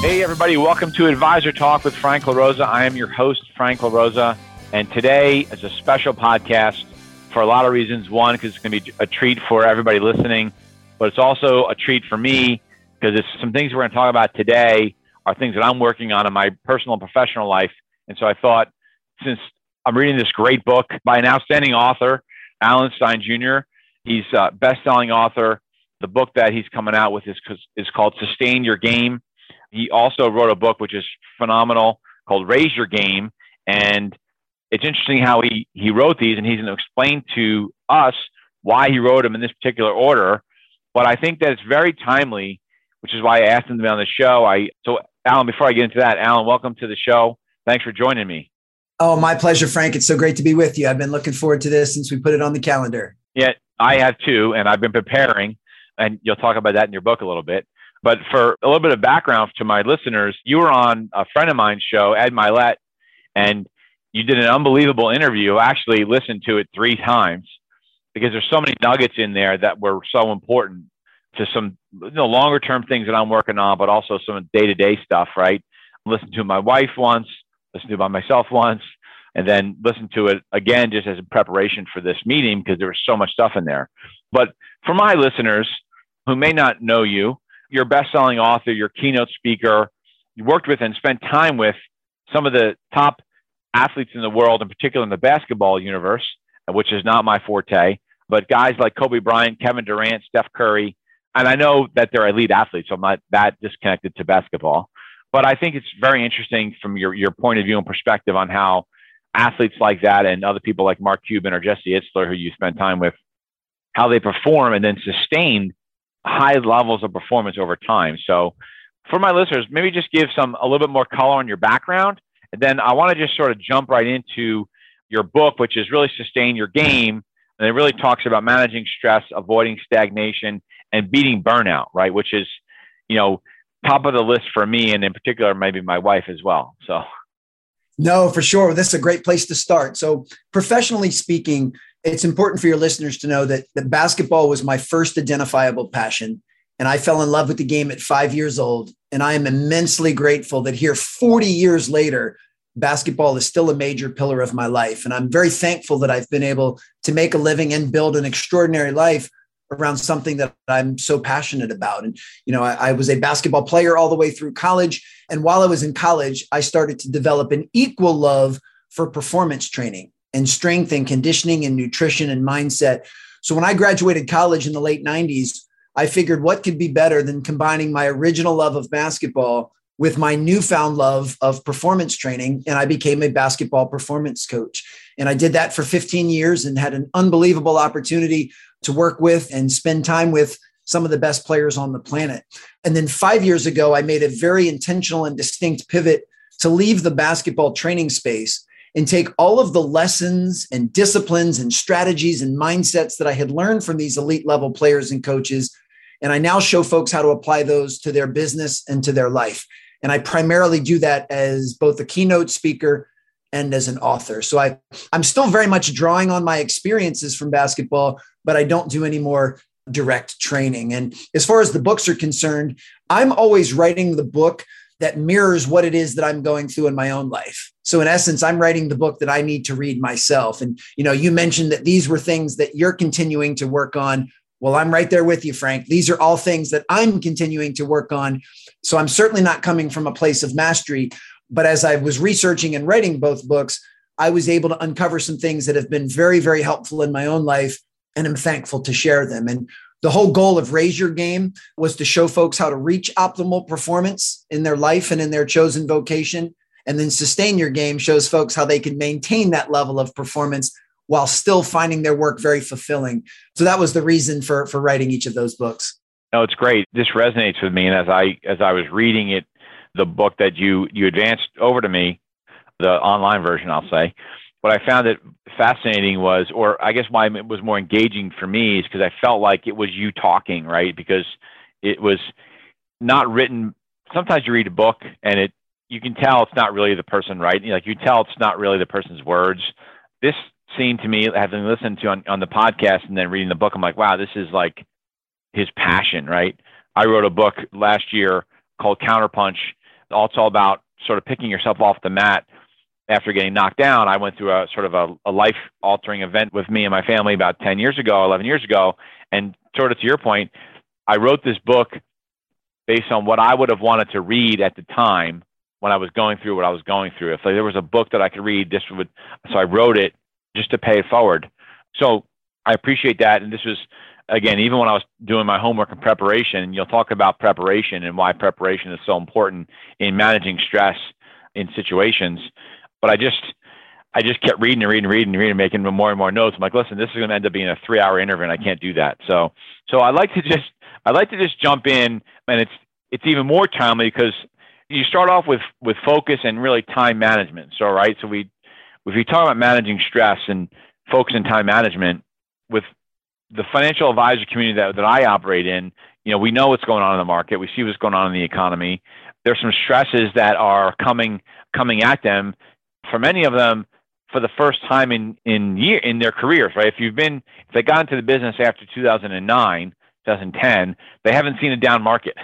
Hey, everybody, welcome to Advisor Talk with Frank LaRosa. I am your host, Frank LaRosa, and today is a special podcast for a lot of reasons. One, because it's going to be a treat for everybody listening, but it's also a treat for me because it's some things we're going to talk about today are things that I'm working on in my personal and professional life. And so I thought, since I'm reading this great book by an outstanding author, Alan Stein Jr., he's a best-selling author. The book that he's coming out with is, is called Sustain Your Game he also wrote a book which is phenomenal called Raise Your Game. And it's interesting how he, he wrote these, and he's going to explain to us why he wrote them in this particular order. But I think that it's very timely, which is why I asked him to be on the show. I so Alan, before I get into that, Alan, welcome to the show. Thanks for joining me. Oh, my pleasure, Frank. It's so great to be with you. I've been looking forward to this since we put it on the calendar. Yeah, I have too, and I've been preparing, and you'll talk about that in your book a little bit. But for a little bit of background to my listeners, you were on a friend of mine's show, Ed Mylett, and you did an unbelievable interview. I actually listened to it three times because there's so many nuggets in there that were so important to some you know, longer term things that I'm working on, but also some day to day stuff, right? Listen to my wife once, listen to by myself once, and then listen to it again just as a preparation for this meeting because there was so much stuff in there. But for my listeners who may not know you, you're best-selling author, you're keynote speaker, you worked with and spent time with some of the top athletes in the world, in particular in the basketball universe, which is not my forte, but guys like Kobe Bryant, Kevin Durant, Steph Curry, and I know that they're elite athletes, so I'm not that disconnected to basketball. But I think it's very interesting from your, your point of view and perspective on how athletes like that and other people like Mark Cuban or Jesse Itzler, who you spent time with, how they perform and then sustain high levels of performance over time. So for my listeners, maybe just give some a little bit more color on your background. And then I want to just sort of jump right into your book, which is really sustain your game. And it really talks about managing stress, avoiding stagnation, and beating burnout, right? Which is, you know, top of the list for me, and in particular, maybe my wife as well. So, no, for sure. This is a great place to start. So, professionally speaking, it's important for your listeners to know that, that basketball was my first identifiable passion. And I fell in love with the game at five years old. And I am immensely grateful that here, 40 years later, basketball is still a major pillar of my life. And I'm very thankful that I've been able to make a living and build an extraordinary life around something that I'm so passionate about. And, you know, I, I, was a basketball player all the way through college. And while I was in college, I started to develop an equal love for performance training and strength and conditioning and nutrition and mindset. So when I graduated college in the late 90s, I figured what could be better than combining my original love of basketball with my newfound love of performance training. And I became a basketball performance coach. And I did that for 15 years and had an unbelievable opportunity to work with and spend time with some of the best players on the planet. And then five years ago, I made a very intentional and distinct pivot to leave the basketball training space and take all of the lessons and disciplines and strategies and mindsets that I had learned from these elite level players and coaches. And I now show folks how to apply those to their business and to their life. And I primarily do that as both a keynote speaker and as an author. So I, I'm still very much drawing on my experiences from basketball, but I don't do any more direct training. And as far as the books are concerned, I'm always writing the book that mirrors what it is that I'm going through in my own life. So in essence, I'm writing the book that I need to read myself. And you know, you mentioned that these were things that you're continuing to work on. Well, I'm right there with you, Frank. These are all things that I'm continuing to work on. So I'm certainly not coming from a place of mastery, but as I was researching and writing both books, I was able to uncover some things that have been very very helpful in my own life and I'm thankful to share them. And the whole goal of Raise Your Game was to show folks how to reach optimal performance in their life and in their chosen vocation. And then Sustain Your Game shows folks how they can maintain that level of performance while still finding their work very fulfilling. So that was the reason for, for writing each of those books. No, it's great. This resonates with me. And as I as I was reading it, the book that you you advanced over to me, the online version, I'll say. What I found it fascinating was, or I guess why it was more engaging for me is because I felt like it was you talking, right? Because it was not written. Sometimes you read a book and it, you can tell it's not really the person writing. Like you tell it's not really the person's words. This seemed to me, having listened to on, on the podcast and then reading the book, I'm like, wow, this is like his passion, right? I wrote a book last year called Counterpunch. It's all about sort of picking yourself off the mat after getting knocked down. I went through a sort of a, a life altering event with me and my family about 10 years ago, 11 years ago. And sort of to your point, I wrote this book based on what I would have wanted to read at the time when I was going through what I was going through. If there was a book that I could read, this would, so I wrote it just to pay it forward. So I appreciate that. And this was, again, even when I was doing my homework and preparation, you'll talk about preparation and why preparation is so important in managing stress in situations. But I just, I just kept reading and reading and reading and reading, making more and more notes. I'm like, listen, this is going to end up being a three-hour interview, and I can't do that. So, so I like to just, I like to just jump in, and it's, it's even more timely because you start off with with focus and really time management. So, right, so we, if you talk about managing stress and focus and time management with the financial advisor community that, that I operate in, you know, we know what's going on in the market. We see what's going on in the economy. There's some stresses that are coming coming at them. For many of them, for the first time in in year in their careers, right? If you've been if they got into the business after 2009, 2010, they haven't seen a down market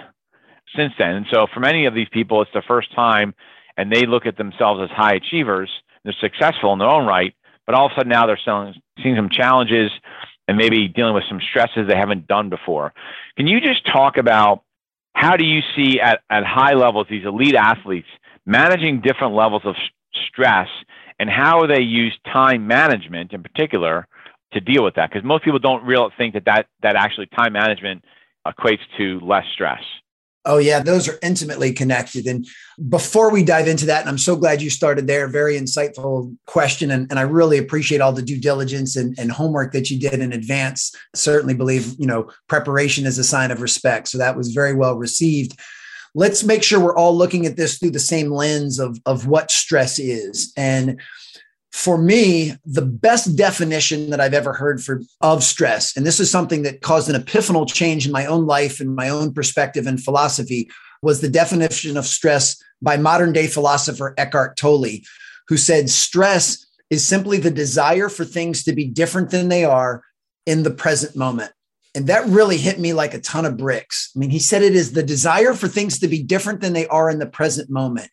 since then. And so for many of these people, it's the first time, and they look at themselves as high achievers. They're successful in their own right, but all of a sudden now they're selling, seeing some challenges and maybe dealing with some stresses they haven't done before. Can you just talk about how do you see at, at high levels these elite athletes managing different levels of stress and how they use time management in particular to deal with that? Because most people don't really think that, that that actually time management equates to less stress. Oh, yeah, those are intimately connected. And before we dive into that, and I'm so glad you started there, very insightful question. And, and I really appreciate all the due diligence and, and homework that you did in advance. Certainly believe, you know, preparation is a sign of respect. So that was very well received. Let's make sure we're all looking at this through the same lens of, of what stress is. And for me, the best definition that I've ever heard for of stress, and this is something that caused an epiphanal change in my own life and my own perspective and philosophy, was the definition of stress by modern day philosopher Eckhart Tolle, who said stress is simply the desire for things to be different than they are in the present moment. And that really hit me like a ton of bricks. I mean, he said it is the desire for things to be different than they are in the present moment,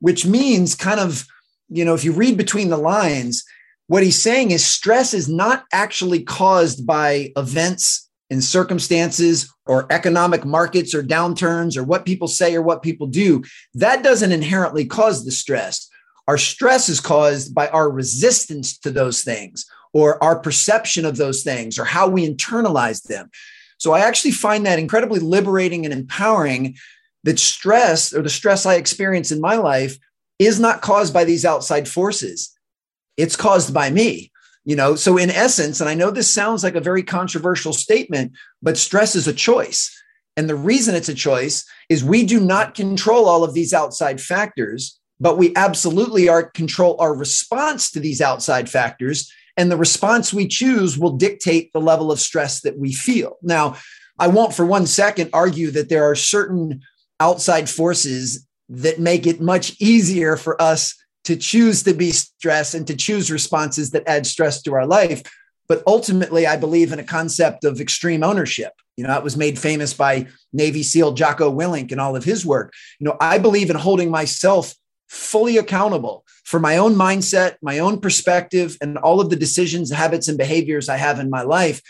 which means kind of you know, if you read between the lines, what he's saying is stress is not actually caused by events and circumstances or economic markets or downturns or what people say or what people do. That doesn't inherently cause the stress. Our stress is caused by our resistance to those things or our perception of those things or how we internalize them. So I actually find that incredibly liberating and empowering that stress or the stress I experience in my life is not caused by these outside forces. It's caused by me. You know, so in essence, and I know this sounds like a very controversial statement, but stress is a choice. And the reason it's a choice is we do not control all of these outside factors, but we absolutely are control our response to these outside factors. And the response we choose will dictate the level of stress that we feel. Now, I won't for one second argue that there are certain outside forces that make it much easier for us to choose to be stressed and to choose responses that add stress to our life. But ultimately, I believe in a concept of extreme ownership. You know, it was made famous by Navy SEAL Jocko Willink and all of his work. You know, I believe in holding myself fully accountable for my own mindset, my own perspective, and all of the decisions, habits, and behaviors I have in my life.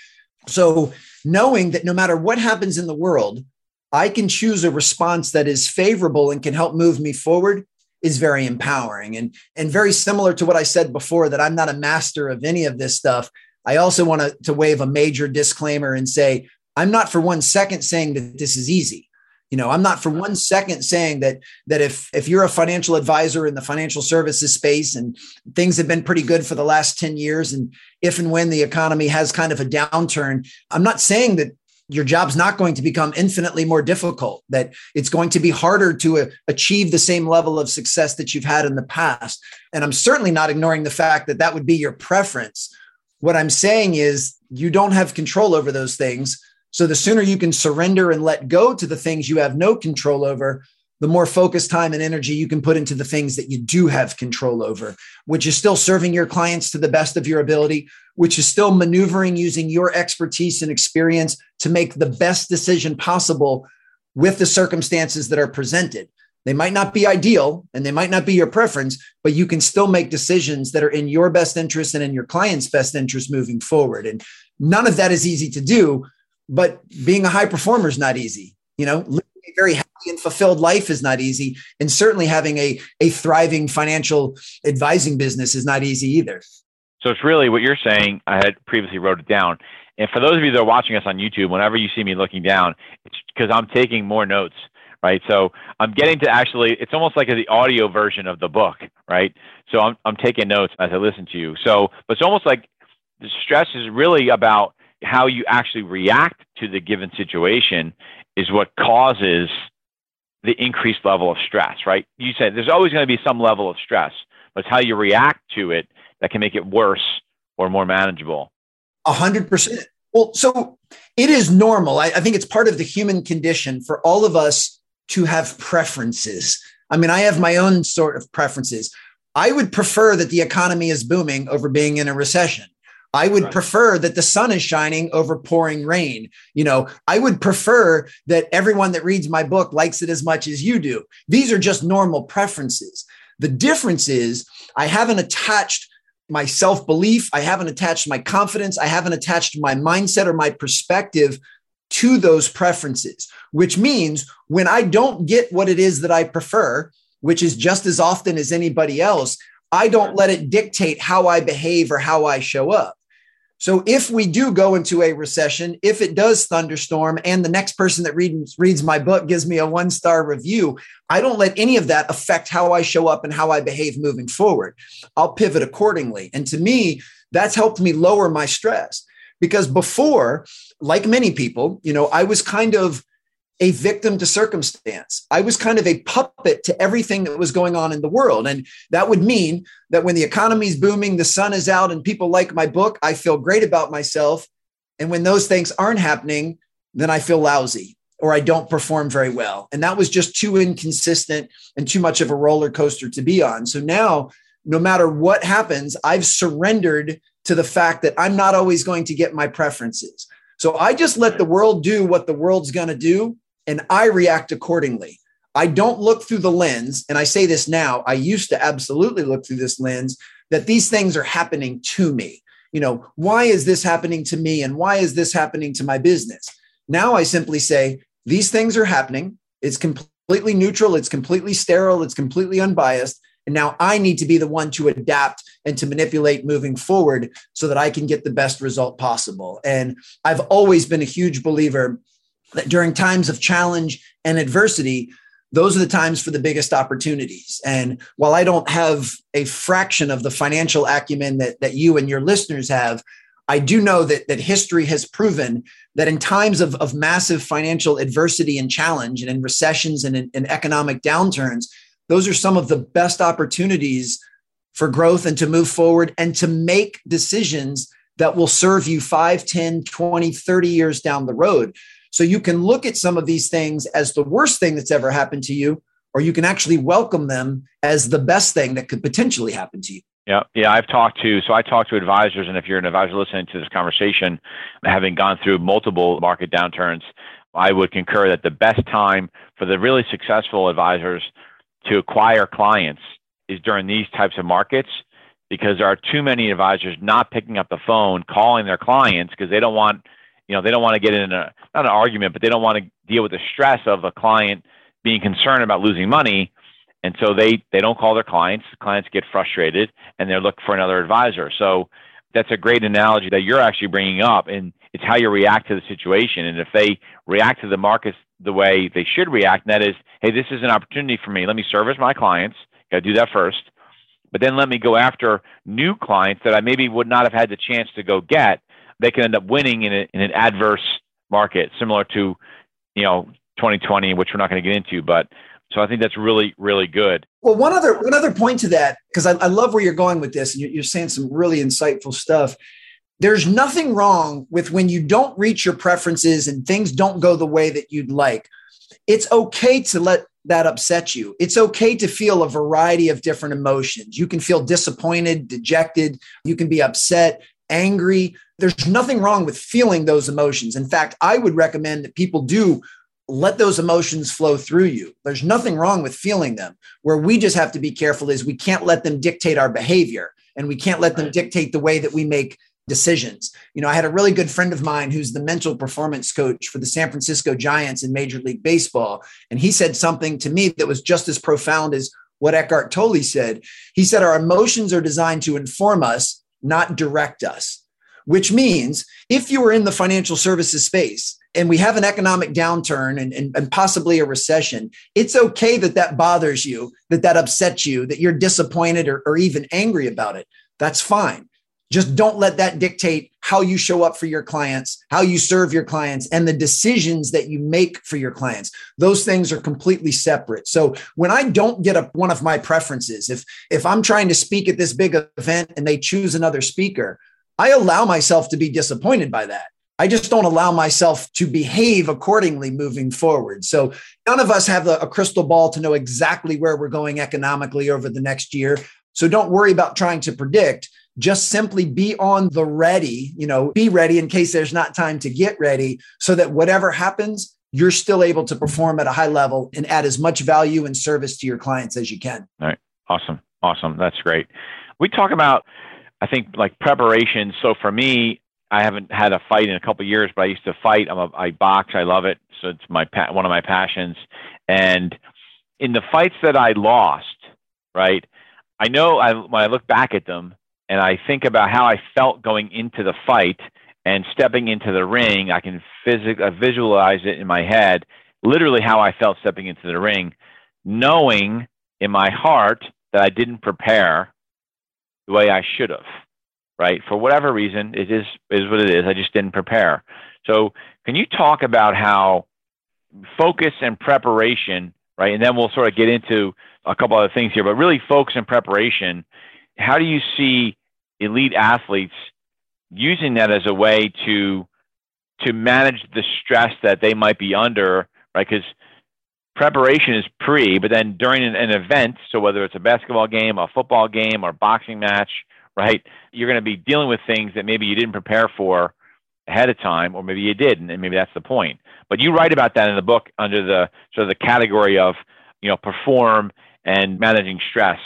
So, knowing that no matter what happens in the world, I can choose a response that is favorable and can help move me forward is very empowering and and very similar to what I said before that I'm not a master of any of this stuff. I also want to, to wave a major disclaimer and say I'm not for one second saying that this is easy. You know, I'm not for one second saying that that if if you're a financial advisor in the financial services space and things have been pretty good for the last 10 years and if and when the economy has kind of a downturn, I'm not saying that your job's not going to become infinitely more difficult, that it's going to be harder to uh, achieve the same level of success that you've had in the past. And I'm certainly not ignoring the fact that that would be your preference. What I'm saying is you don't have control over those things. So the sooner you can surrender and let go to the things you have no control over, the more focus, time, and energy you can put into the things that you do have control over, which is still serving your clients to the best of your ability, which is still maneuvering using your expertise and experience to make the best decision possible with the circumstances that are presented. They might not be ideal and they might not be your preference, but you can still make decisions that are in your best interest and in your client's best interest moving forward. And none of that is easy to do, but being a high performer is not easy. You know, living a very happy and fulfilled life is not easy. And certainly having a, a thriving financial advising business is not easy either. So it's really what you're saying. I had previously wrote it down. And for those of you that are watching us on YouTube, whenever you see me looking down, it's because I'm taking more notes right? So I'm getting to actually, it's almost like the audio version of the book, right? So I'm, I'm taking notes as I listen to you. So, but it's almost like the stress is really about how you actually react to the given situation is what causes the increased level of stress, right? You said there's always going to be some level of stress, but it's how you react to it that can make it worse or more manageable. A hundred percent. Well, so it is normal. I, I, think it's part of the human condition for all of us to have preferences. I mean, I have my own sort of preferences. I would prefer that the economy is booming over being in a recession. I would right. prefer that the sun is shining over pouring rain. You know, I would prefer that everyone that reads my book likes it as much as you do. These are just normal preferences. The difference is I haven't attached my self belief, I haven't attached my confidence, I haven't attached my mindset or my perspective to those preferences, which means when I don't get what it is that I prefer, which is just as often as anybody else, I don't let it dictate how I behave or how I show up. So if we do go into a recession, if it does thunderstorm and the next person that reads reads my book gives me a one-star review, I don't let any of that affect how I show up and how I behave moving forward. I'll pivot accordingly. And to me, that's helped me lower my stress because before like many people, you know, I was kind of a victim to circumstance. I was kind of a puppet to everything that was going on in the world. And that would mean that when the economy's booming, the sun is out, and people like my book, I feel great about myself. And when those things aren't happening, then I feel lousy or I don't perform very well. And that was just too inconsistent and too much of a roller coaster to be on. So now, no matter what happens, I've surrendered to the fact that I'm not always going to get my preferences. So I just let the world do what the world's going to do, and I react accordingly. I don't look through the lens, and I say this now, I used to absolutely look through this lens that these things are happening to me. You know, why is this happening to me? And why is this happening to my business? Now I simply say, these things are happening. It's completely neutral, it's completely sterile, it's completely unbiased. And now I need to be the one to adapt and to manipulate moving forward so that I can get the best result possible. And I've always been a huge believer that during times of challenge and adversity, those are the times for the biggest opportunities. And while I don't have a fraction of the financial acumen that, that you and your listeners have, I do know that, that history has proven that in times of, of massive financial adversity and challenge, and in recessions and in, in economic downturns, those are some of the best opportunities for growth and to move forward and to make decisions that will serve you 5, 10, 20, 30 years down the road. So you can look at some of these things as the worst thing that's ever happened to you, or you can actually welcome them as the best thing that could potentially happen to you. Yeah, yeah, I've talked to so I talk to advisors, and if you're an advisor listening to this conversation, having gone through multiple market downturns, I would concur that the best time for the really successful advisors to acquire clients is during these types of markets because there are too many advisors not picking up the phone, calling their clients because they don't want, you know, they don't want to get in a not an argument, but they don't want to deal with the stress of a client being concerned about losing money. And so they they don't call their clients. Clients get frustrated and they're looking for another advisor. So that's a great analogy that you're actually bringing up, and it's how you react to the situation. And if they react to the markets the way they should react, and that is, hey, this is an opportunity for me. Let me service my clients. Got to do that first. But then let me go after new clients that I maybe would not have had the chance to go get. They can end up winning in, a, in an adverse market, similar to, you know, 2020, which we're not going to get into, but so I think that's really, really good. Well, one other one other point to that, because I, I, love where you're going with this, and you're, you're saying some really insightful stuff. There's nothing wrong with when you don't reach your preferences and things don't go the way that you'd like. It's okay to let that upset you. It's okay to feel a variety of different emotions. You can feel disappointed, dejected, you can be upset, angry. There's nothing wrong with feeling those emotions. In fact, I would recommend that people do let those emotions flow through you. There's nothing wrong with feeling them. Where we just have to be careful is we can't let them dictate our behavior and we can't let them dictate the way that we make decisions. You know, I had a really good friend of mine who's the mental performance coach for the San Francisco Giants in Major League Baseball. And he said something to me that was just as profound as what Eckhart Tolle said. He said, Our emotions are designed to inform us, not direct us, which means if you are in the financial services space, and we have an economic downturn and, and, and, possibly a recession, it's okay that that bothers you, that that upsets you, that you're disappointed or, or even angry about it. That's fine. Just don't let that dictate how you show up for your clients, how you serve your clients, and the decisions that you make for your clients. Those things are completely separate. So when I don't get a, one of my preferences, if if I'm trying to speak at this big event and they choose another speaker, I allow myself to be disappointed by that. I just don't allow myself to behave accordingly moving forward. So none of us have a, a crystal ball to know exactly where we're going economically over the next year. So don't worry about trying to predict just simply be on the ready, you know, be ready in case there's not time to get ready so that whatever happens, you're still able to perform at a high level and add as much value and service to your clients as you can. All right. Awesome. Awesome. That's great. We talk about, I think, like preparation. So for me, I haven't had a fight in a couple years, but I used to fight. I'm a, I box. I love it. So it's my one of my passions. And in the fights that I lost, right, I know I, when I look back at them, and I think about how I felt going into the fight and stepping into the ring, I can physically uh, visualize it in my head, literally how I felt stepping into the ring, knowing in my heart that I didn't prepare the way I should have. Right? For whatever reason, it is is what it is. I just didn't prepare. So, can you talk about how focus and preparation, right? And then we'll sort of get into a couple other things here, but really focus and preparation. How do you see elite athletes using that as a way to to manage the stress that they might be under, right? Because preparation is pre, but then during an, an, event, so whether it's a basketball game, a football game, or boxing match, right? You're going to be dealing with things that maybe you didn't prepare for ahead of time, or maybe you did, and maybe that's the point. But you write about that in the book under the sort of the category of you know perform and managing stress.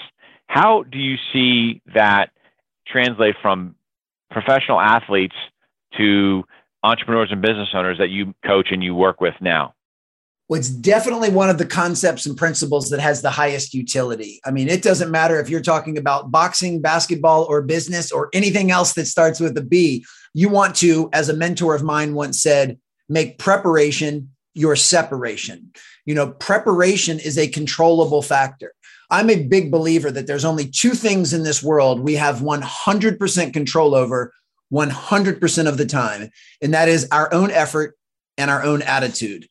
How do you see that translate from professional athletes to entrepreneurs and business owners that you coach and you work with now? Well, it's definitely one of the concepts and principles that has the highest utility. I mean, it doesn't matter if you're talking about boxing, basketball, or business, or anything else that starts with a B. You want to, as a mentor of mine once said, make preparation your separation. You know, preparation is a controllable factor. I'm a big believer that there's only two things in this world we have 100% control over 100% of the time, and that is our own effort and our own attitude.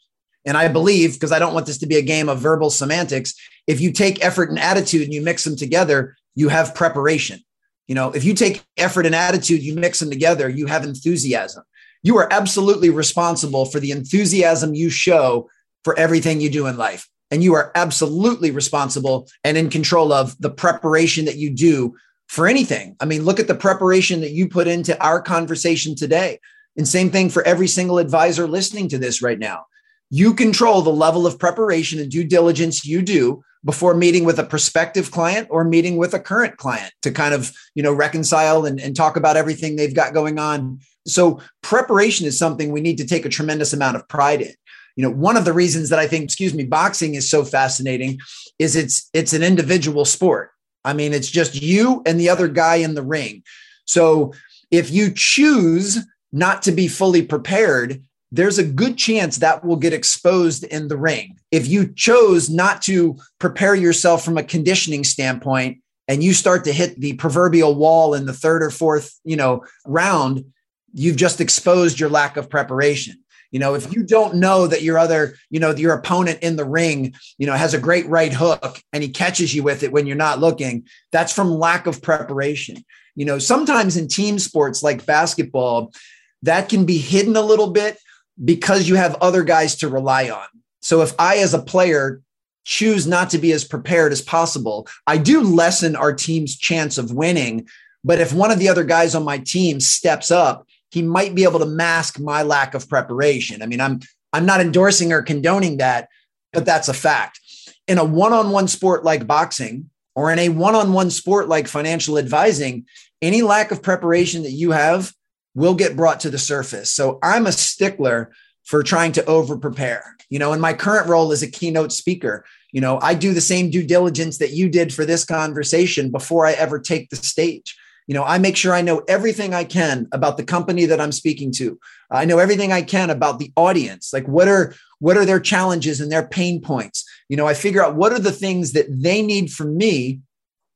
And I believe, because I don't want this to be a game of verbal semantics, if you take effort and attitude and you mix them together, you have preparation. You know, if you take effort and attitude, you mix them together, you have enthusiasm. You are absolutely responsible for the enthusiasm you show for everything you do in life. And you are absolutely responsible and in control of the preparation that you do for anything. I mean, look at the preparation that you put into our conversation today. And same thing for every single advisor listening to this right now. You control the level of preparation and due diligence you do before meeting with a prospective client or meeting with a current client to kind of you know reconcile and, and talk about everything they've got going on so preparation is something we need to take a tremendous amount of pride in you know one of the reasons that i think excuse me boxing is so fascinating is it's it's an individual sport. I mean it's just you and the other guy in the ring. So if you choose not to be fully prepared there's a good chance that will get exposed in the ring. If you chose not to prepare yourself from a conditioning standpoint and you start to hit the proverbial wall in the third or fourth you know round you've just exposed your lack of preparation You know, if you don't know that your other, you know, your opponent in the ring, you know, has a great right hook and he catches you with it when you're not looking, that's from lack of preparation. You know, sometimes in team sports like basketball, that can be hidden a little bit because you have other guys to rely on. So if I, as a player, choose not to be as prepared as possible, I do lessen our team's chance of winning. But if one of the other guys on my team steps up, he might be able to mask my lack of preparation. I mean, I'm I'm not endorsing or condoning that, but that's a fact. In a one-on-one sport like boxing or in a one-on-one sport like financial advising, any lack of preparation that you have will get brought to the surface. So I'm a stickler for trying to over prepare. You know, in my current role as a keynote speaker, you know, I do the same due diligence that you did for this conversation before I ever take the stage. You know, I make sure I know everything I can about the company that I'm speaking to. I know everything I can about the audience. Like what are what are their challenges and their pain points? You know, I figure out what are the things that they need from me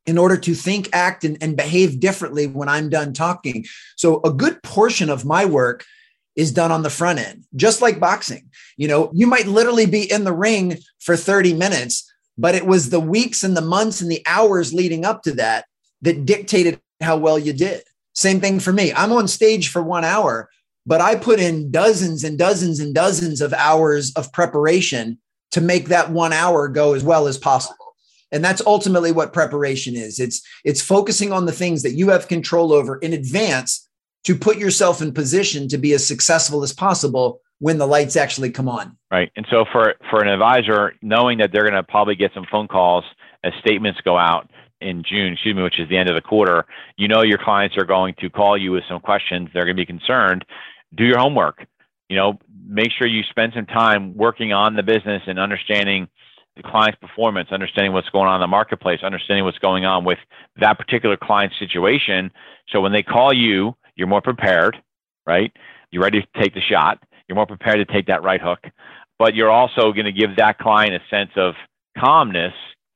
in order to think, act, and, and behave differently when I'm done talking. So a good portion of my work is done on the front end, just like boxing. You know, you might literally be in the ring for 30 minutes, but it was the weeks and the months and the hours leading up to that that dictated how well you did. Same thing for me. I'm on stage for one hour, but I put in dozens and dozens and dozens of hours of preparation to make that one hour go as well as possible. And that's ultimately what preparation is. It's it's focusing on the things that you have control over in advance to put yourself in position to be as successful as possible when the lights actually come on. Right. And so for for an advisor, knowing that they're going to probably get some phone calls as statements go out, in June, excuse me, which is the end of the quarter, you know your clients are going to call you with some questions. They're going to be concerned. Do your homework. You know, make sure you spend some time working on the business and understanding the client's performance, understanding what's going on in the marketplace, understanding what's going on with that particular client situation. So when they call you, you're more prepared, right? You're ready to take the shot. You're more prepared to take that right hook, but you're also going to give that client a sense of calmness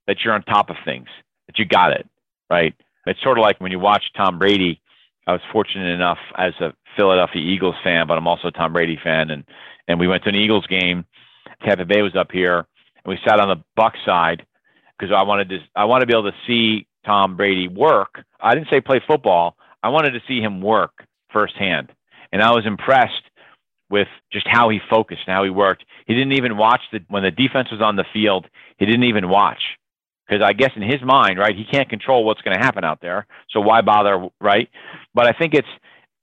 that you're on top of things that you got it, right? It's sort of like when you watch Tom Brady. I was fortunate enough as a Philadelphia Eagles fan, but I'm also a Tom Brady fan, and and we went to an Eagles game. Tampa Bay was up here, and we sat on the Buck side because I wanted to I wanted to be able to see Tom Brady work. I didn't say play football. I wanted to see him work firsthand, and I was impressed with just how he focused and how he worked. He didn't even watch the when the defense was on the field. He didn't even watch because I guess in his mind, right, he can't control what's going to happen out there. So why bother, right? But I think it's,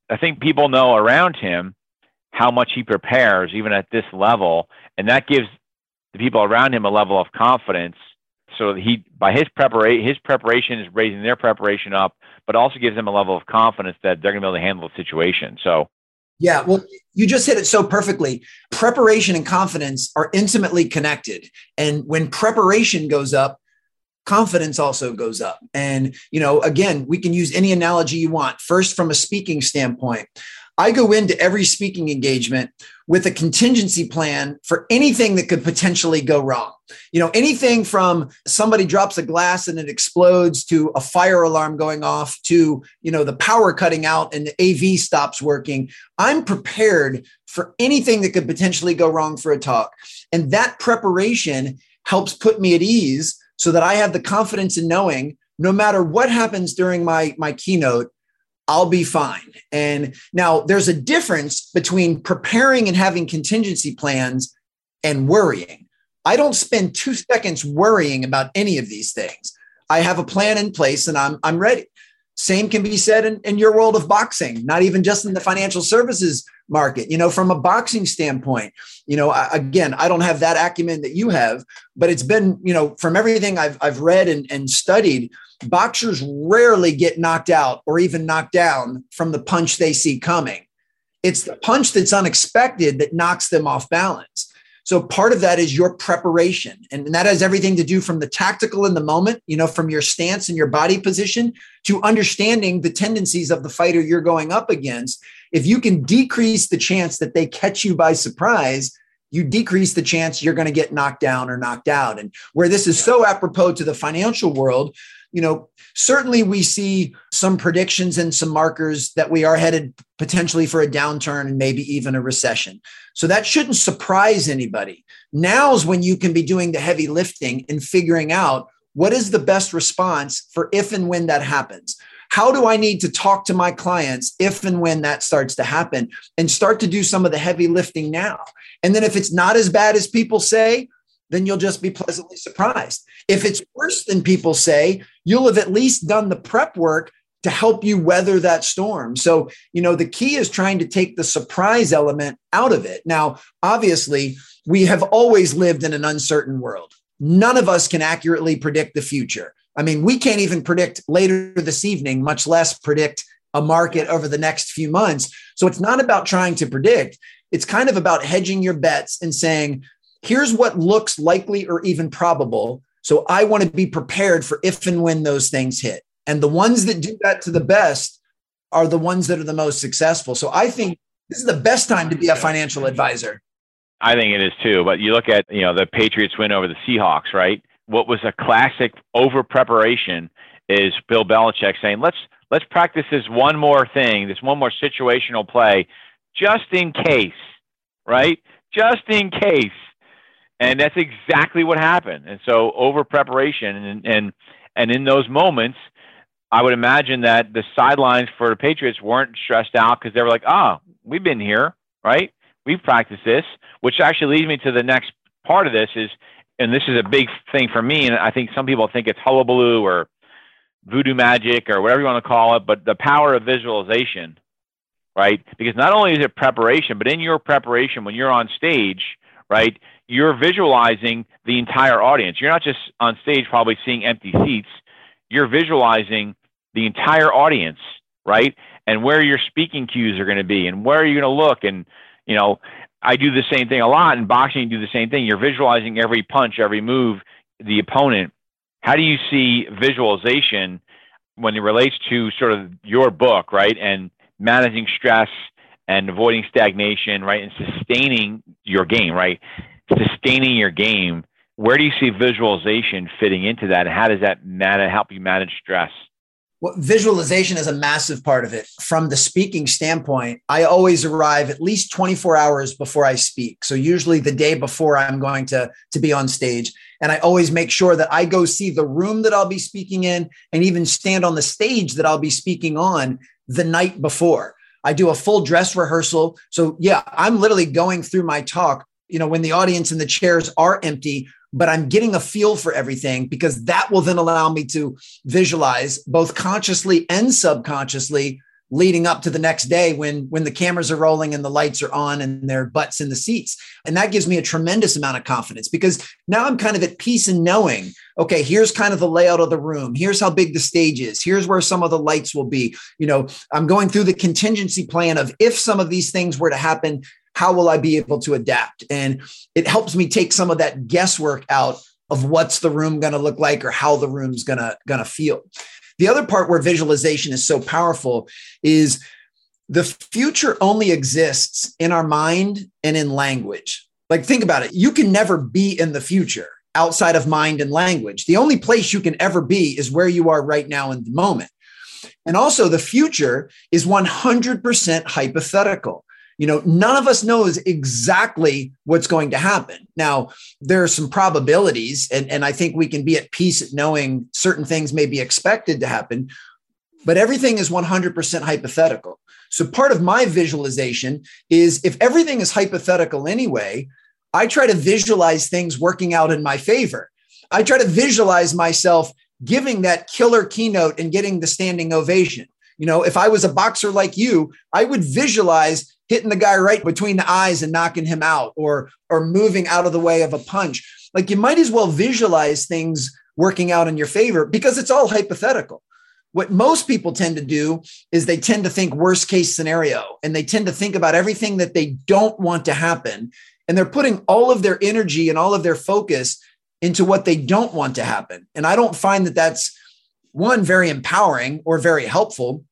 I think people know around him how much he prepares, even at this level, and that gives the people around him a level of confidence. So he, by his preparation, his preparation is raising their preparation up, but also gives them a level of confidence that they're going to be able to handle the situation. So yeah, well, you just hit it so perfectly. Preparation and confidence are intimately connected. And when preparation goes up, confidence also goes up. And, you know, again, we can use any analogy you want. First, from a speaking standpoint, I go into every speaking engagement with a contingency plan for anything that could potentially go wrong. You know, anything from somebody drops a glass and it explodes to a fire alarm going off to, you know, the power cutting out and the AV stops working. I'm prepared for anything that could potentially go wrong for a talk. And that preparation helps put me at ease so that I have the confidence in knowing no matter what happens during my, my keynote, I'll be fine. And now there's a difference between preparing and having contingency plans and worrying. I don't spend two seconds worrying about any of these things. I have a plan in place and I'm, I'm ready. Same can be said in, in your world of boxing, not even just in the financial services market. You know, from a boxing standpoint, you know, I, again, I don't have that acumen that you have, but it's been, you know, from everything I've, I've read and, and studied, boxers rarely get knocked out or even knocked down from the punch they see coming. It's the punch that's unexpected that knocks them off balance. So part of that is your preparation. And that has everything to do from the tactical in the moment, you know, from your stance and your body position to understanding the tendencies of the fighter you're going up against. If you can decrease the chance that they catch you by surprise, you decrease the chance you're going to get knocked down or knocked out. And where this is so apropos to the financial world, you know, certainly we see some predictions and some markers that we are headed potentially for a downturn and maybe even a recession. So that shouldn't surprise anybody. Now's when you can be doing the heavy lifting and figuring out what is the best response for if and when that happens. How do I need to talk to my clients if and when that starts to happen and start to do some of the heavy lifting now? And then if it's not as bad as people say, then you'll just be pleasantly surprised. If it's worse than people say, you'll have at least done the prep work to help you weather that storm. So, you know, the key is trying to take the surprise element out of it. Now, obviously, we have always lived in an uncertain world. None of us can accurately predict the future. I mean, we can't even predict later this evening, much less predict a market over the next few months. So it's not about trying to predict. It's kind of about hedging your bets and saying, here's what looks likely or even probable. So I want to be prepared for if and when those things hit. And the ones that do that to the best are the ones that are the most successful. So I think this is the best time to be a financial advisor. I think it is too. But you look at, you know, the Patriots win over the Seahawks, right? What was a classic over preparation is Bill Belichick saying, let's let's practice this one more thing, this one more situational play, just in case, right? Just in case. And that's exactly what happened. And so over preparation and and and in those moments, I would imagine that the sidelines for the Patriots weren't stressed out because they were like, ah, oh, we've been here, right? We've practiced this, which actually leads me to the next part of this is, and this is a big thing for me, and I think some people think it's hullabaloo or voodoo magic or whatever you want to call it, but the power of visualization, right? Because not only is it preparation, but in your preparation, when you're on stage, right, you're visualizing the entire audience. You're not just on stage probably seeing empty seats. You're visualizing the entire audience, right? And where your speaking cues are going to be and where are you going to look. And, you know, I do the same thing a lot. In boxing, you do the same thing. You're visualizing every punch, every move, the opponent. How do you see visualization when it relates to sort of your book, right? And managing stress and avoiding stagnation, right? And sustaining your game, right? sustaining your game, where do you see visualization fitting into that? And how does that man- help you manage stress? Well, visualization is a massive part of it. From the speaking standpoint, I always arrive at least 24 hours before I speak. So usually the day before I'm going to, to be on stage. And I always make sure that I go see the room that I'll be speaking in and even stand on the stage that I'll be speaking on the night before. I do a full dress rehearsal. So yeah, I'm literally going through my talk you know, when the audience and the chairs are empty, but I'm getting a feel for everything because that will then allow me to visualize both consciously and subconsciously leading up to the next day when when the cameras are rolling and the lights are on and their butts in the seats and that gives me a tremendous amount of confidence because now i'm kind of at peace in knowing okay here's kind of the layout of the room here's how big the stage is here's where some of the lights will be you know i'm going through the contingency plan of if some of these things were to happen how will I be able to adapt? And it helps me take some of that guesswork out of what's the room going to look like or how the room's going to going to feel. The other part where visualization is so powerful is the future only exists in our mind and in language. Like think about it. You can never be in the future outside of mind and language. The only place you can ever be is where you are right now in the moment. And also the future is 100% hypothetical you know none of us knows exactly what's going to happen. Now there are some probabilities and, and i think we can be at peace at knowing certain things may be expected to happen but everything is 100% hypothetical. So part of my visualization is if everything is hypothetical anyway i try to visualize things working out in my favor. I try to visualize myself giving that killer keynote and getting the standing ovation. You know if i was a boxer like you i would visualize hitting the guy right between the eyes and knocking him out or or moving out of the way of a punch. Like you might as well visualize things working out in your favor because it's all hypothetical. What most people tend to do is they tend to think worst case scenario and they tend to think about everything that they don't want to happen. And they're putting all of their energy and all of their focus into what they don't want to happen. And i don't find that that's one very empowering or very helpful.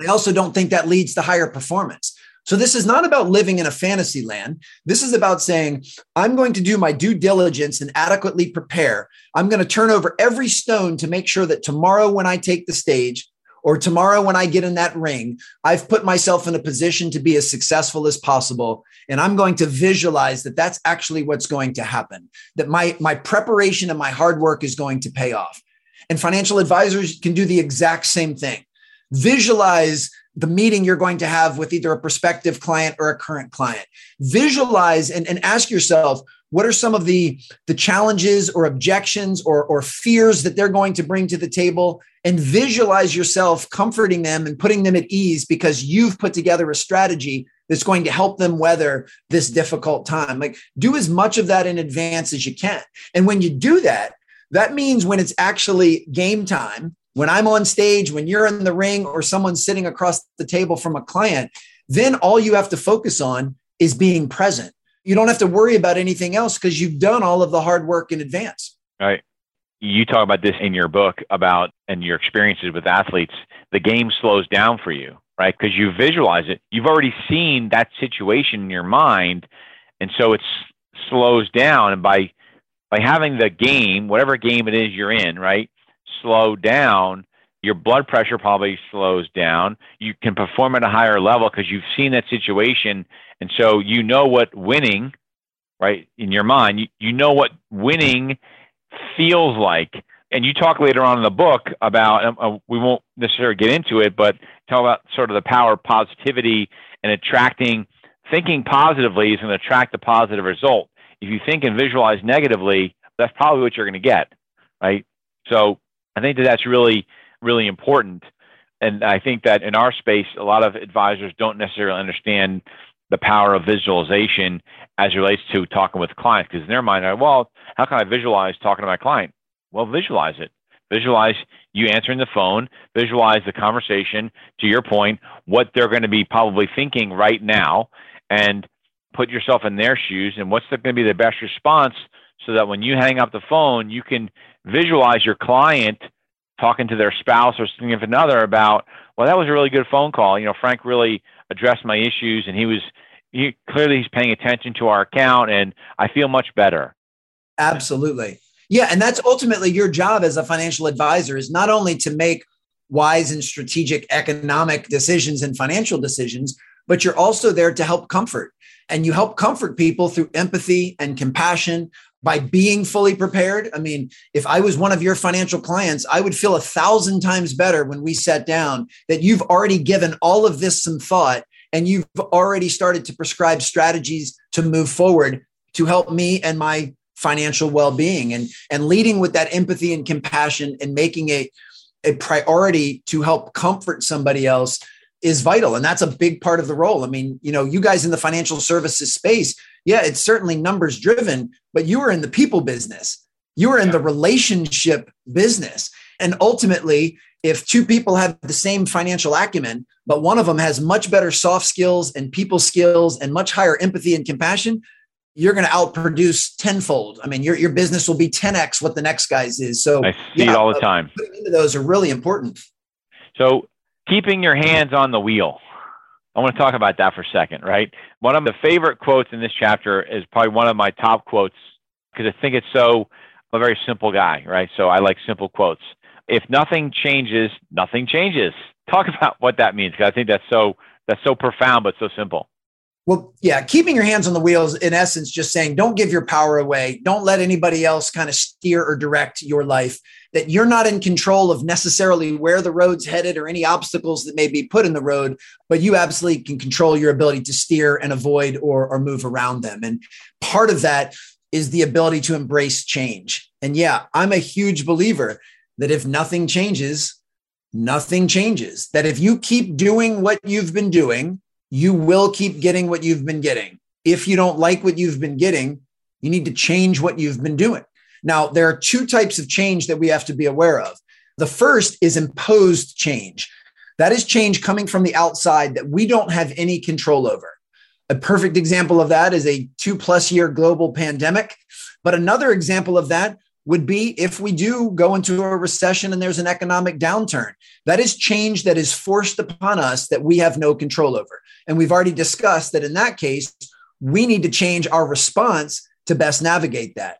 I also don't think that leads to higher performance So this is not about living in a fantasy land. This is about saying, I'm going to do my due diligence and adequately prepare. I'm going to turn over every stone to make sure that tomorrow when I take the stage, or tomorrow when I get in that ring, I've put myself in a position to be as successful as possible. And I'm going to visualize that that's actually what's going to happen, that my, my preparation and my hard work is going to pay off. And financial advisors can do the exact same thing. Visualize the meeting you're going to have with either a prospective client or a current client. Visualize and, and ask yourself, what are some of the, the challenges or objections or, or fears that they're going to bring to the table? And visualize yourself comforting them and putting them at ease because you've put together a strategy that's going to help them weather this difficult time. Like, do as much of that in advance as you can. And when you do that, that means when it's actually game time, when I'm on stage, when you're in the ring, or someone's sitting across the table from a client, then all you have to focus on is being present you don't have to worry about anything else because you've done all of the hard work in advance. Right. You talk about this in your book about and your experiences with athletes. The game slows down for you, right? Because you visualize it. You've already seen that situation in your mind, and so it slows down. And by by having the game, whatever game it is you're in, right, slow down, your blood pressure probably slows down. You can perform at a higher level because you've seen that situation. And so you know what winning, right, in your mind, you, you know what winning feels like. And you talk later on in the book about, uh, we won't necessarily get into it, but talk about sort of the power of positivity and attracting, thinking positively is going to attract a positive result. If you think and visualize negatively, that's probably what you're going to get, right? So I think that that's really really important. And I think that in our space, a lot of advisors don't necessarily understand the power of visualization as it relates to talking with clients because in their mind, well, how can I visualize talking to my client? Well, visualize it. Visualize you answering the phone, visualize the conversation, to your point, what they're going to be probably thinking right now, and put yourself in their shoes and what's going to be the best response so that when you hang up the phone, you can visualize your client talking to their spouse or significant other about, well, that was a really good phone call. You know, Frank really addressed my issues, and he was he clearly he's paying attention to our account, and I feel much better. Absolutely, yeah, and that's ultimately your job as a financial advisor is not only to make wise and strategic economic decisions and financial decisions, but you're also there to help comfort. And you help comfort people through empathy and compassion, by being fully prepared. I mean, if I was one of your financial clients, I would feel a thousand times better when we sat down that you've already given all of this some thought and you've already started to prescribe strategies to move forward to help me and my financial well-being and and leading with that empathy and compassion and making it a priority to help comfort somebody else is vital and that's a big part of the role i mean you know you guys in the financial services space yeah it's certainly numbers driven but you are in the people business you are in yeah. the relationship business and ultimately if two people have the same financial acumen but one of them has much better soft skills and people skills and much higher empathy and compassion you're going to outproduce tenfold. I mean, your, your business will be 10x what the next guy's is. So I see yeah, it all the uh, time. Into those are really important. So keeping your hands on the wheel. I want to talk about that for a second, right? One of the favorite quotes in this chapter is probably one of my top quotes because I think it's so I'm a very simple guy, right? So I like simple quotes. If nothing changes, nothing changes. Talk about what that means because I think that's so that's so profound but so simple. Well, yeah, keeping your hands on the wheels, in essence, just saying don't give your power away. Don't let anybody else kind of steer or direct your life. That you're not in control of necessarily where the road's headed or any obstacles that may be put in the road, but you absolutely can control your ability to steer and avoid or, or move around them. And part of that is the ability to embrace change. And yeah, I'm a huge believer that if nothing changes, nothing changes. That if you keep doing what you've been doing, you will keep getting what you've been getting. If you don't like what you've been getting, you need to change what you've been doing. Now, there are two types of change that we have to be aware of. The first is imposed change. That is change coming from the outside that we don't have any control over. A perfect example of that is a two plus year global pandemic. But another example of that would be if we do go into a recession and there's an economic downturn. That is change that is forced upon us that we have no control over. And we've already discussed that in that case, we need to change our response to best navigate that.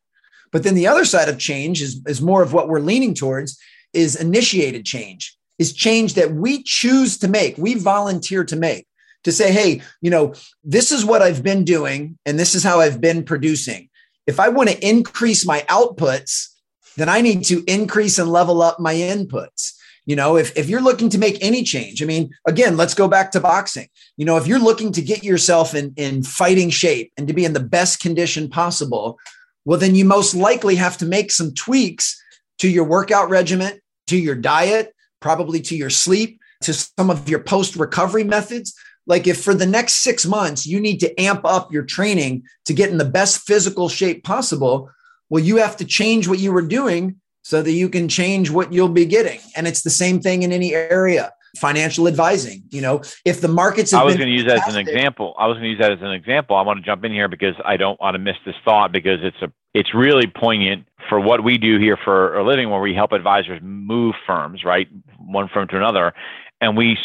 But then the other side of change is, is more of what we're leaning towards is initiated change, is change that we choose to make, we volunteer to make, to say, hey, you know, this is what I've been doing and this is how I've been producing if I want to increase my outputs, then I need to increase and level up my inputs. You know, if, if you're looking to make any change, I mean, again, let's go back to boxing. You know, if you're looking to get yourself in, in fighting shape and to be in the best condition possible, well, then you most likely have to make some tweaks to your workout regimen, to your diet, probably to your sleep, to some of your post recovery methods like if for the next six months you need to amp up your training to get in the best physical shape possible well you have to change what you were doing so that you can change what you'll be getting. And it's the same thing in any area. Financial advising you know if the markets i was going to use that as an example. I was going to use that as an example. I want to jump in here because i don't want to miss this thought because it's a it's really poignant for what we do here for a living where we help advisors move firms right one firm to another. And we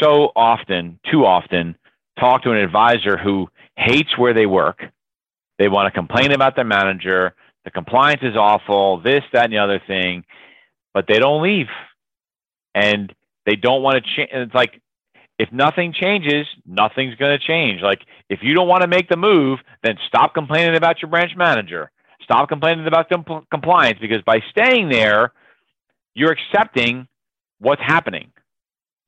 so often, too often, talk to an advisor who hates where they work. They want to complain about their manager. The compliance is awful, this, that, and the other thing, but they don't leave. And they don't want to change. It's like, if nothing changes, nothing's going to change. Like, if you don't want to make the move, then stop complaining about your branch manager. Stop complaining about compl- compliance because by staying there, you're accepting what's happening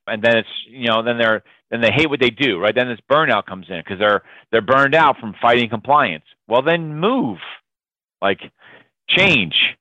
and then it's you know then they're then they hate what they do right? Then this burnout comes in because they're they're burned out from fighting compliance. Well then move. Like change.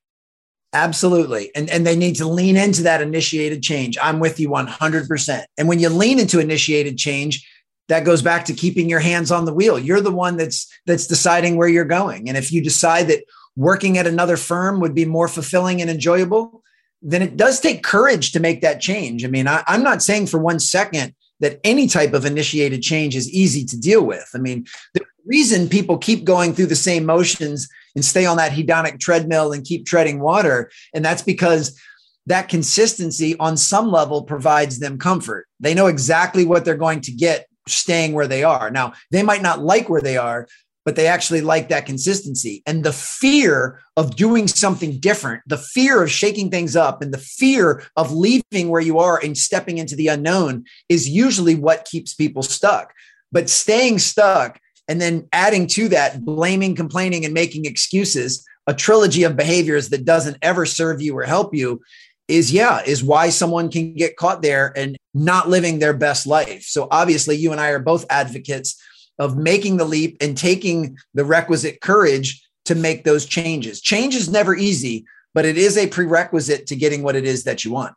Absolutely. And and they need to lean into that initiated change. I'm with you 100% and when you lean into initiated change that goes back to keeping your hands on the wheel. You're the one that's that's deciding where you're going. And if you decide that working at another firm would be more fulfilling and enjoyable then it does take courage to make that change. I mean, I, am not saying for one second that any type of initiated change is easy to deal with. I mean, the reason people keep going through the same motions and stay on that hedonic treadmill and keep treading water, and that's because that consistency on some level provides them comfort. They know exactly what they're going to get staying where they are. Now, they might not like where they are, but they actually like that consistency. And the fear of doing something different, the fear of shaking things up, and the fear of leaving where you are and stepping into the unknown is usually what keeps people stuck. But staying stuck and then adding to that, blaming, complaining, and making excuses, a trilogy of behaviors that doesn't ever serve you or help you is yeah is why someone can get caught there and not living their best life so obviously you and i are both advocates of making the leap and taking the requisite courage to make those changes. Change is never easy, but it is a prerequisite to getting what it is that you want.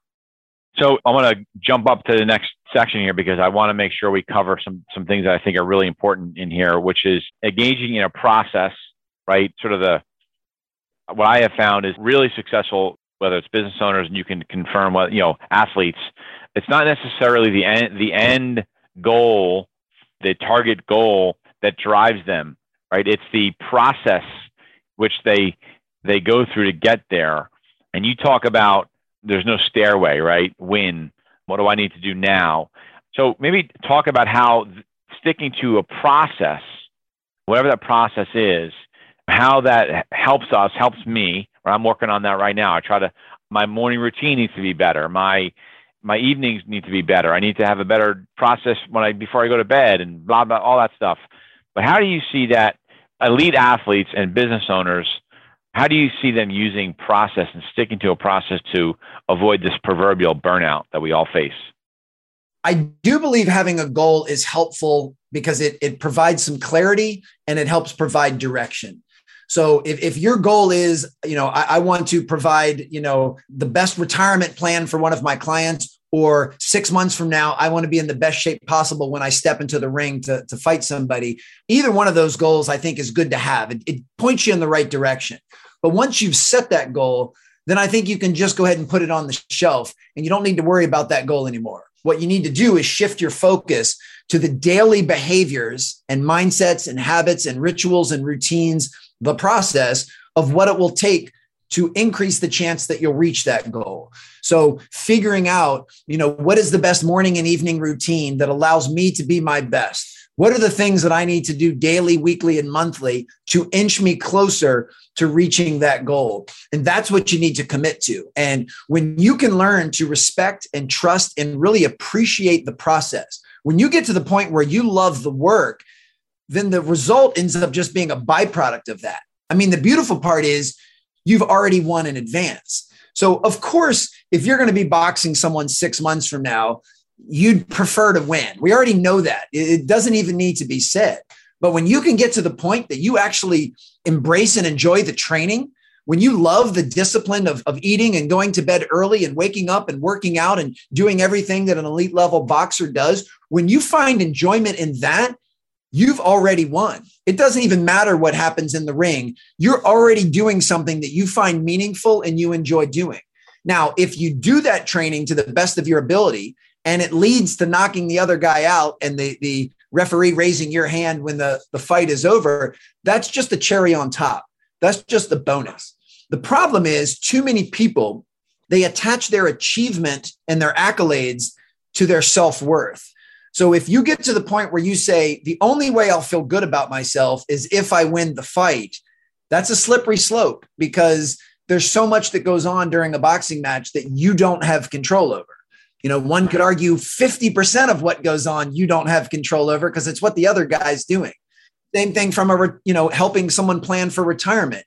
So I want to jump up to the next section here because I want to make sure we cover some some things that I think are really important in here, which is engaging in a process, right? Sort of the what I have found is really successful, whether it's business owners and you can confirm what you know athletes. It's not necessarily the end the end goal the target goal that drives them, right? It's the process which they they go through to get there. And you talk about there's no stairway, right? Win. What do I need to do now? So maybe talk about how sticking to a process, whatever that process is, how that helps us, helps me. Or I'm working on that right now. I try to my morning routine needs to be better. My my evenings need to be better. I need to have a better process when I before I go to bed and blah blah all that stuff. But how do you see that elite athletes and business owners? How do you see them using process and sticking to a process to avoid this proverbial burnout that we all face? I do believe having a goal is helpful because it, it provides some clarity and it helps provide direction. So if, if your goal is, you know, I, I want to provide, you know, the best retirement plan for one of my clients, or six months from now, I want to be in the best shape possible when I step into the ring to, to fight somebody. Either one of those goals, I think, is good to have. It, it points you in the right direction. But once you've set that goal, then I think you can just go ahead and put it on the shelf and you don't need to worry about that goal anymore. What you need to do is shift your focus to the daily behaviors and mindsets and habits and rituals and routines the process of what it will take to increase the chance that you'll reach that goal. So figuring out, you know, what is the best morning and evening routine that allows me to be my best? What are the things that I need to do daily, weekly, and monthly to inch me closer to reaching that goal? And that's what you need to commit to. And when you can learn to respect and trust and really appreciate the process, when you get to the point where you love the work, then the result ends up just being a byproduct of that. I mean, the beautiful part is you've already won in advance. So, of course, if you're going to be boxing someone six months from now, you'd prefer to win. We already know that. It doesn't even need to be said. But when you can get to the point that you actually embrace and enjoy the training, when you love the discipline of, of eating and going to bed early and waking up and working out and doing everything that an elite level boxer does, when you find enjoyment in that, you've already won. It doesn't even matter what happens in the ring. You're already doing something that you find meaningful and you enjoy doing. Now, if you do that training to the best of your ability and it leads to knocking the other guy out and the, the referee raising your hand when the, the fight is over, that's just the cherry on top. That's just the bonus. The problem is too many people, they attach their achievement and their accolades to their self worth. So if you get to the point where you say, the only way I'll feel good about myself is if I win the fight, that's a slippery slope because there's so much that goes on during a boxing match that you don't have control over. You know, one could argue 50% of what goes on you don't have control over because it's what the other guy's doing. Same thing from a, you know, helping someone plan for retirement.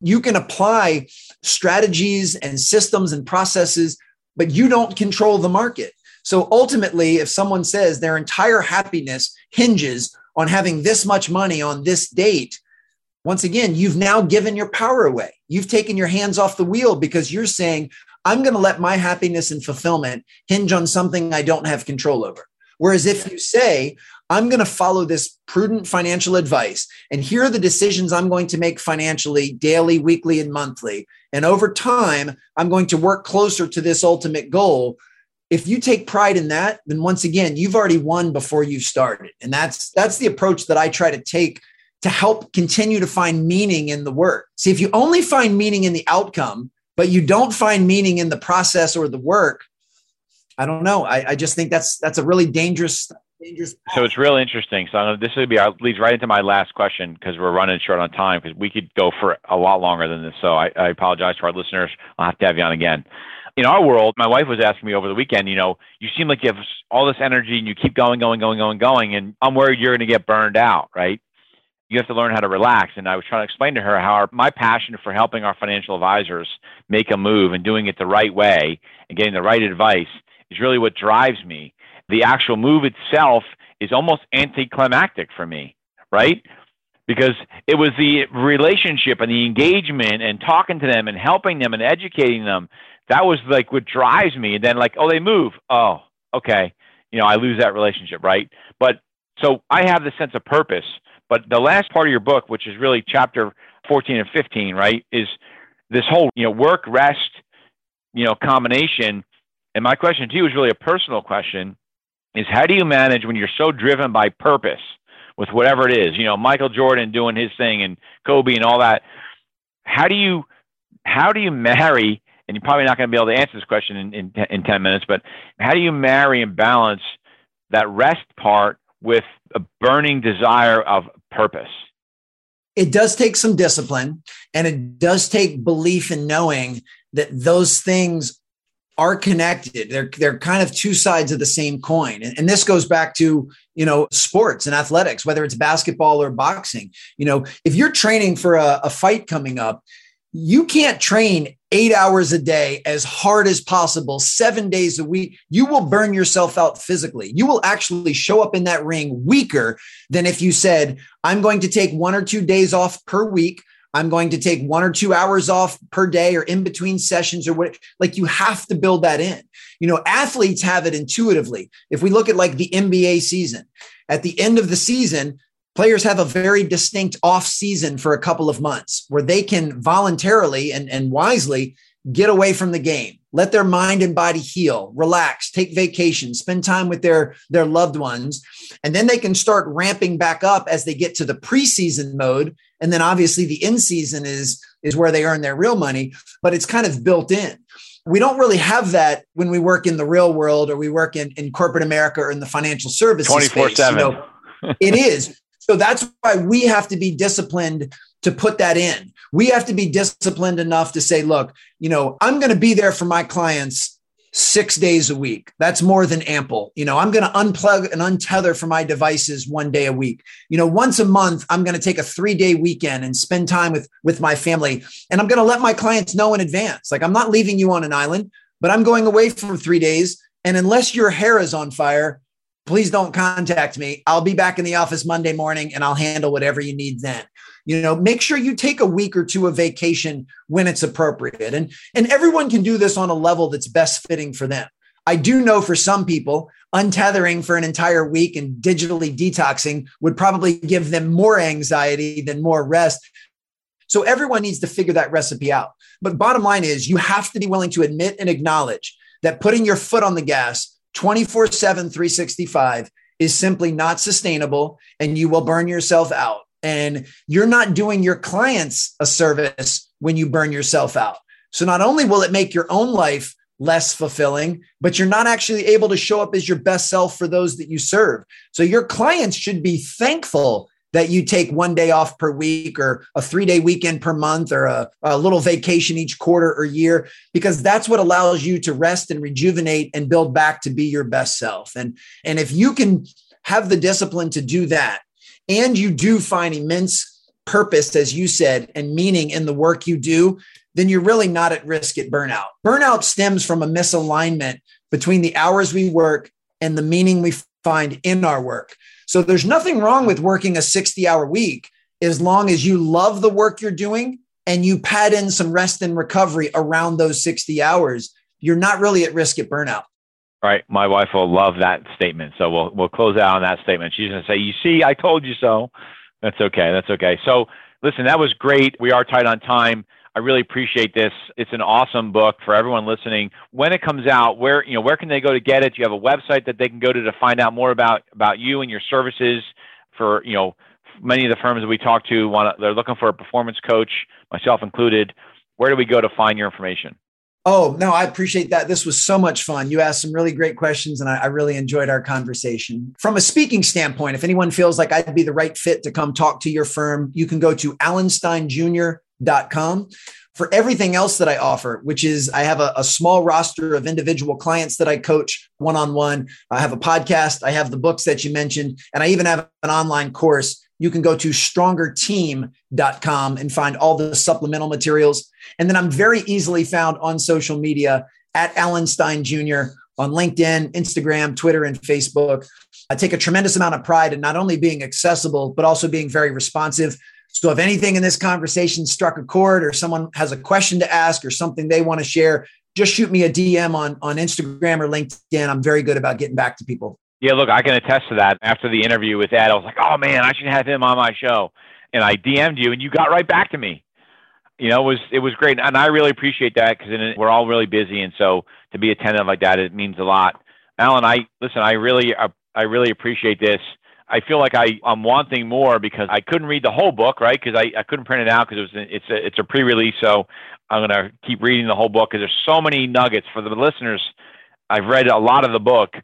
You can apply strategies and systems and processes, but you don't control the market. So ultimately, if someone says their entire happiness hinges on having this much money on this date, once again, you've now given your power away. You've taken your hands off the wheel because you're saying, I'm going to let my happiness and fulfillment hinge on something I don't have control over. Whereas if you say, I'm going to follow this prudent financial advice, and here are the decisions I'm going to make financially, daily, weekly, and monthly. And over time, I'm going to work closer to this ultimate goal if you take pride in that then once again you've already won before you've started. And that's that's the approach that i try to take to help continue to find meaning in the work. See if you only find meaning in the outcome but you don't find meaning in the process or the work i don't know. I, I just think that's that's a really dangerous dangerous path. so it's real interesting. So this would be uh, leads right into my last question because we're running short on time because we could go for a lot longer than this. So I, I apologize to our listeners. I'll have to have you on again in our world, my wife was asking me over the weekend, you know, you seem like you have all this energy and you keep going, going, going, going, going, and I'm worried you're going to get burned out, right? You have to learn how to relax. And I was trying to explain to her how our, my passion for helping our financial advisors make a move and doing it the right way and getting the right advice is really what drives me. The actual move itself is almost anticlimactic for me, right? Because it was the relationship and the engagement and talking to them and helping them and educating them that was like what drives me. And then like, oh, they move. Oh, okay. You know, I lose that relationship, right? But so I have the sense of purpose. But the last part of your book, which is really chapter 14 and 15, right, is this whole, you know, work, rest, you know, combination. And my question to you is really a personal question is how do you manage when you're so driven by purpose with whatever it is, you know, Michael Jordan doing his thing and Kobe and all that. How do you, how do you marry and you're probably not going to be able to answer this question in, in, in 10 minutes, but how do you marry and balance that rest part with a burning desire of purpose? It does take some discipline and it does take belief in knowing that those things are connected. They're, they're kind of two sides of the same coin. And, and this goes back to, you know, sports and athletics, whether it's basketball or boxing. You know, if you're training for a, a fight coming up, you can't train eight hours a day as hard as possible, seven days a week, you will burn yourself out physically. You will actually show up in that ring weaker than if you said, I'm going to take one or two days off per week. I'm going to take one or two hours off per day or in between sessions or what. Like you have to build that in. You know, athletes have it intuitively. If we look at like the NBA season, at the end of the season, players have a very distinct off season for a couple of months where they can voluntarily and, and wisely get away from the game let their mind and body heal relax take vacation spend time with their their loved ones and then they can start ramping back up as they get to the preseason mode and then obviously the in season is is where they earn their real money, but it's kind of built in. We don't really have that when we work in the real world or we work in, in corporate America or in the financial services 24 7. You know, it is. So that's why we have to be disciplined to put that in. We have to be disciplined enough to say, look, you know, I'm going to be there for my clients six days a week. That's more than ample. You know, I'm going to unplug and untether from my devices one day a week. You know, once a month, I'm going to take a three day weekend and spend time with, with my family. And I'm going to let my clients know in advance. Like, I'm not leaving you on an island, but I'm going away for three days. And unless your hair is on fire, please don't contact me. I'll be back in the office Monday morning and I'll handle whatever you need then. You know make sure you take a week or two of vacation when it's appropriate. And and everyone can do this on a level that's best fitting for them. I do know for some people untethering for an entire week and digitally detoxing would probably give them more anxiety than more rest. So everyone needs to figure that recipe out. But bottom line is you have to be willing to admit and acknowledge that putting your foot on the gas 24 7 365 is simply not sustainable and you will burn yourself out and you're not doing your clients a service when you burn yourself out. So not only will it make your own life less fulfilling, but you're not actually able to show up as your best self for those that you serve. So your clients should be thankful that you take one day off per week or a three day weekend per month or a, a, little vacation each quarter or year, because that's what allows you to rest and rejuvenate and build back to be your best self. And, and if you can have the discipline to do that, and you do find immense purpose, as you said, and meaning in the work you do, then you're really not at risk at burnout. Burnout stems from a misalignment between the hours we work and the meaning we find in our work. So there's nothing wrong with working a 60 hour week as long as you love the work you're doing and you pad in some rest and recovery around those 60 hours. You're not really at risk at burnout. Right, my wife will love that statement. So we'll we'll close out on that statement. She's going to say, "You see, I told you so." That's okay. That's okay. So listen, that was great. We are tight on time. I really appreciate this. It's an awesome book for everyone listening. When it comes out, where you know where can they go to get it? Do you have a website that they can go to to find out more about about you and your services? For you know, many of the firms that we talk to want they're looking for a performance coach, myself included. Where do we go to find your information? Oh, no, I appreciate that. This was so much fun. You asked some really great questions, and I, I, really enjoyed our conversation. From a speaking standpoint, if anyone feels like I'd be the right fit to come talk to your firm, you can go to alansteinjr.com. For everything else that I offer, which is I have a, a small roster of individual clients that I coach one on one. I have a podcast, I have the books that you mentioned, and I even have an online course you can go to strongerteam.com and find all the supplemental materials. And then I'm very easily found on social media at Alan Stein Jr. on LinkedIn, Instagram, Twitter, and Facebook. I take a tremendous amount of pride in not only being accessible, but also being very responsive. So if anything in this conversation struck a chord or someone has a question to ask or something they want to share, just shoot me a DM on, on Instagram or LinkedIn. I'm very good about getting back to people. Yeah, look, I can attest to that. After the interview with Ed, I was like, oh man, I should have him on my show. And I DM'd you, and you got right back to me. You know, it was it was great, and I really appreciate that because we're all really busy, and so to be attentive like that, it means a lot. Alan, I listen. I really I really appreciate this. I feel like I, I'm wanting more because I couldn't read the whole book, right? Because I, I couldn't print it out because it was it's a it's a pre-release. So I'm gonna keep reading the whole book because there's so many nuggets for the listeners. I've read a lot of the book,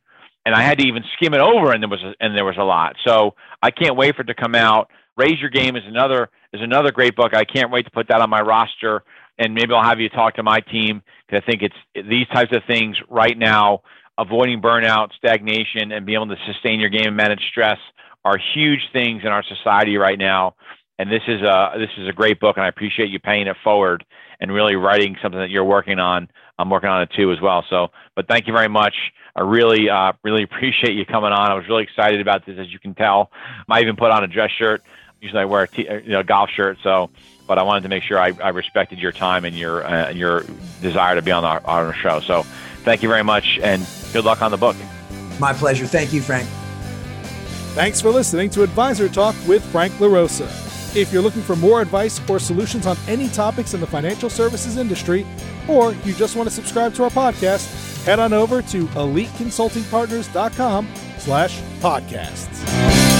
and I had to even skim it over, and there was a, and there was a lot. So I can't wait for it to come out. Raise Your Game is another is another great book. I can't wait to put that on my roster, and maybe I'll have you talk to my team because I think it's these types of things right now. Avoiding burnout, stagnation, and being able to sustain your game and manage stress are huge things in our society right now. And this is a this is a great book, and I appreciate you paying it forward and really writing something that you're working on. I'm working on it too as well. So, but thank you very much. I really, uh, really appreciate you coming on. I was really excited about this, as you can tell. I even put on a dress shirt. Usually, I wear a t- you know, golf shirt. So, but I wanted to make sure I, I respected your time and your uh, and your desire to be on our, on our show. So, thank you very much, and good luck on the book. My pleasure. Thank you, Frank. Thanks for listening to Advisor Talk with Frank LaRosa. If you're looking for more advice or solutions on any topics in the financial services industry, or you just want to subscribe to our podcast, head on over to eliteconsultingpartners.com slash podcasts.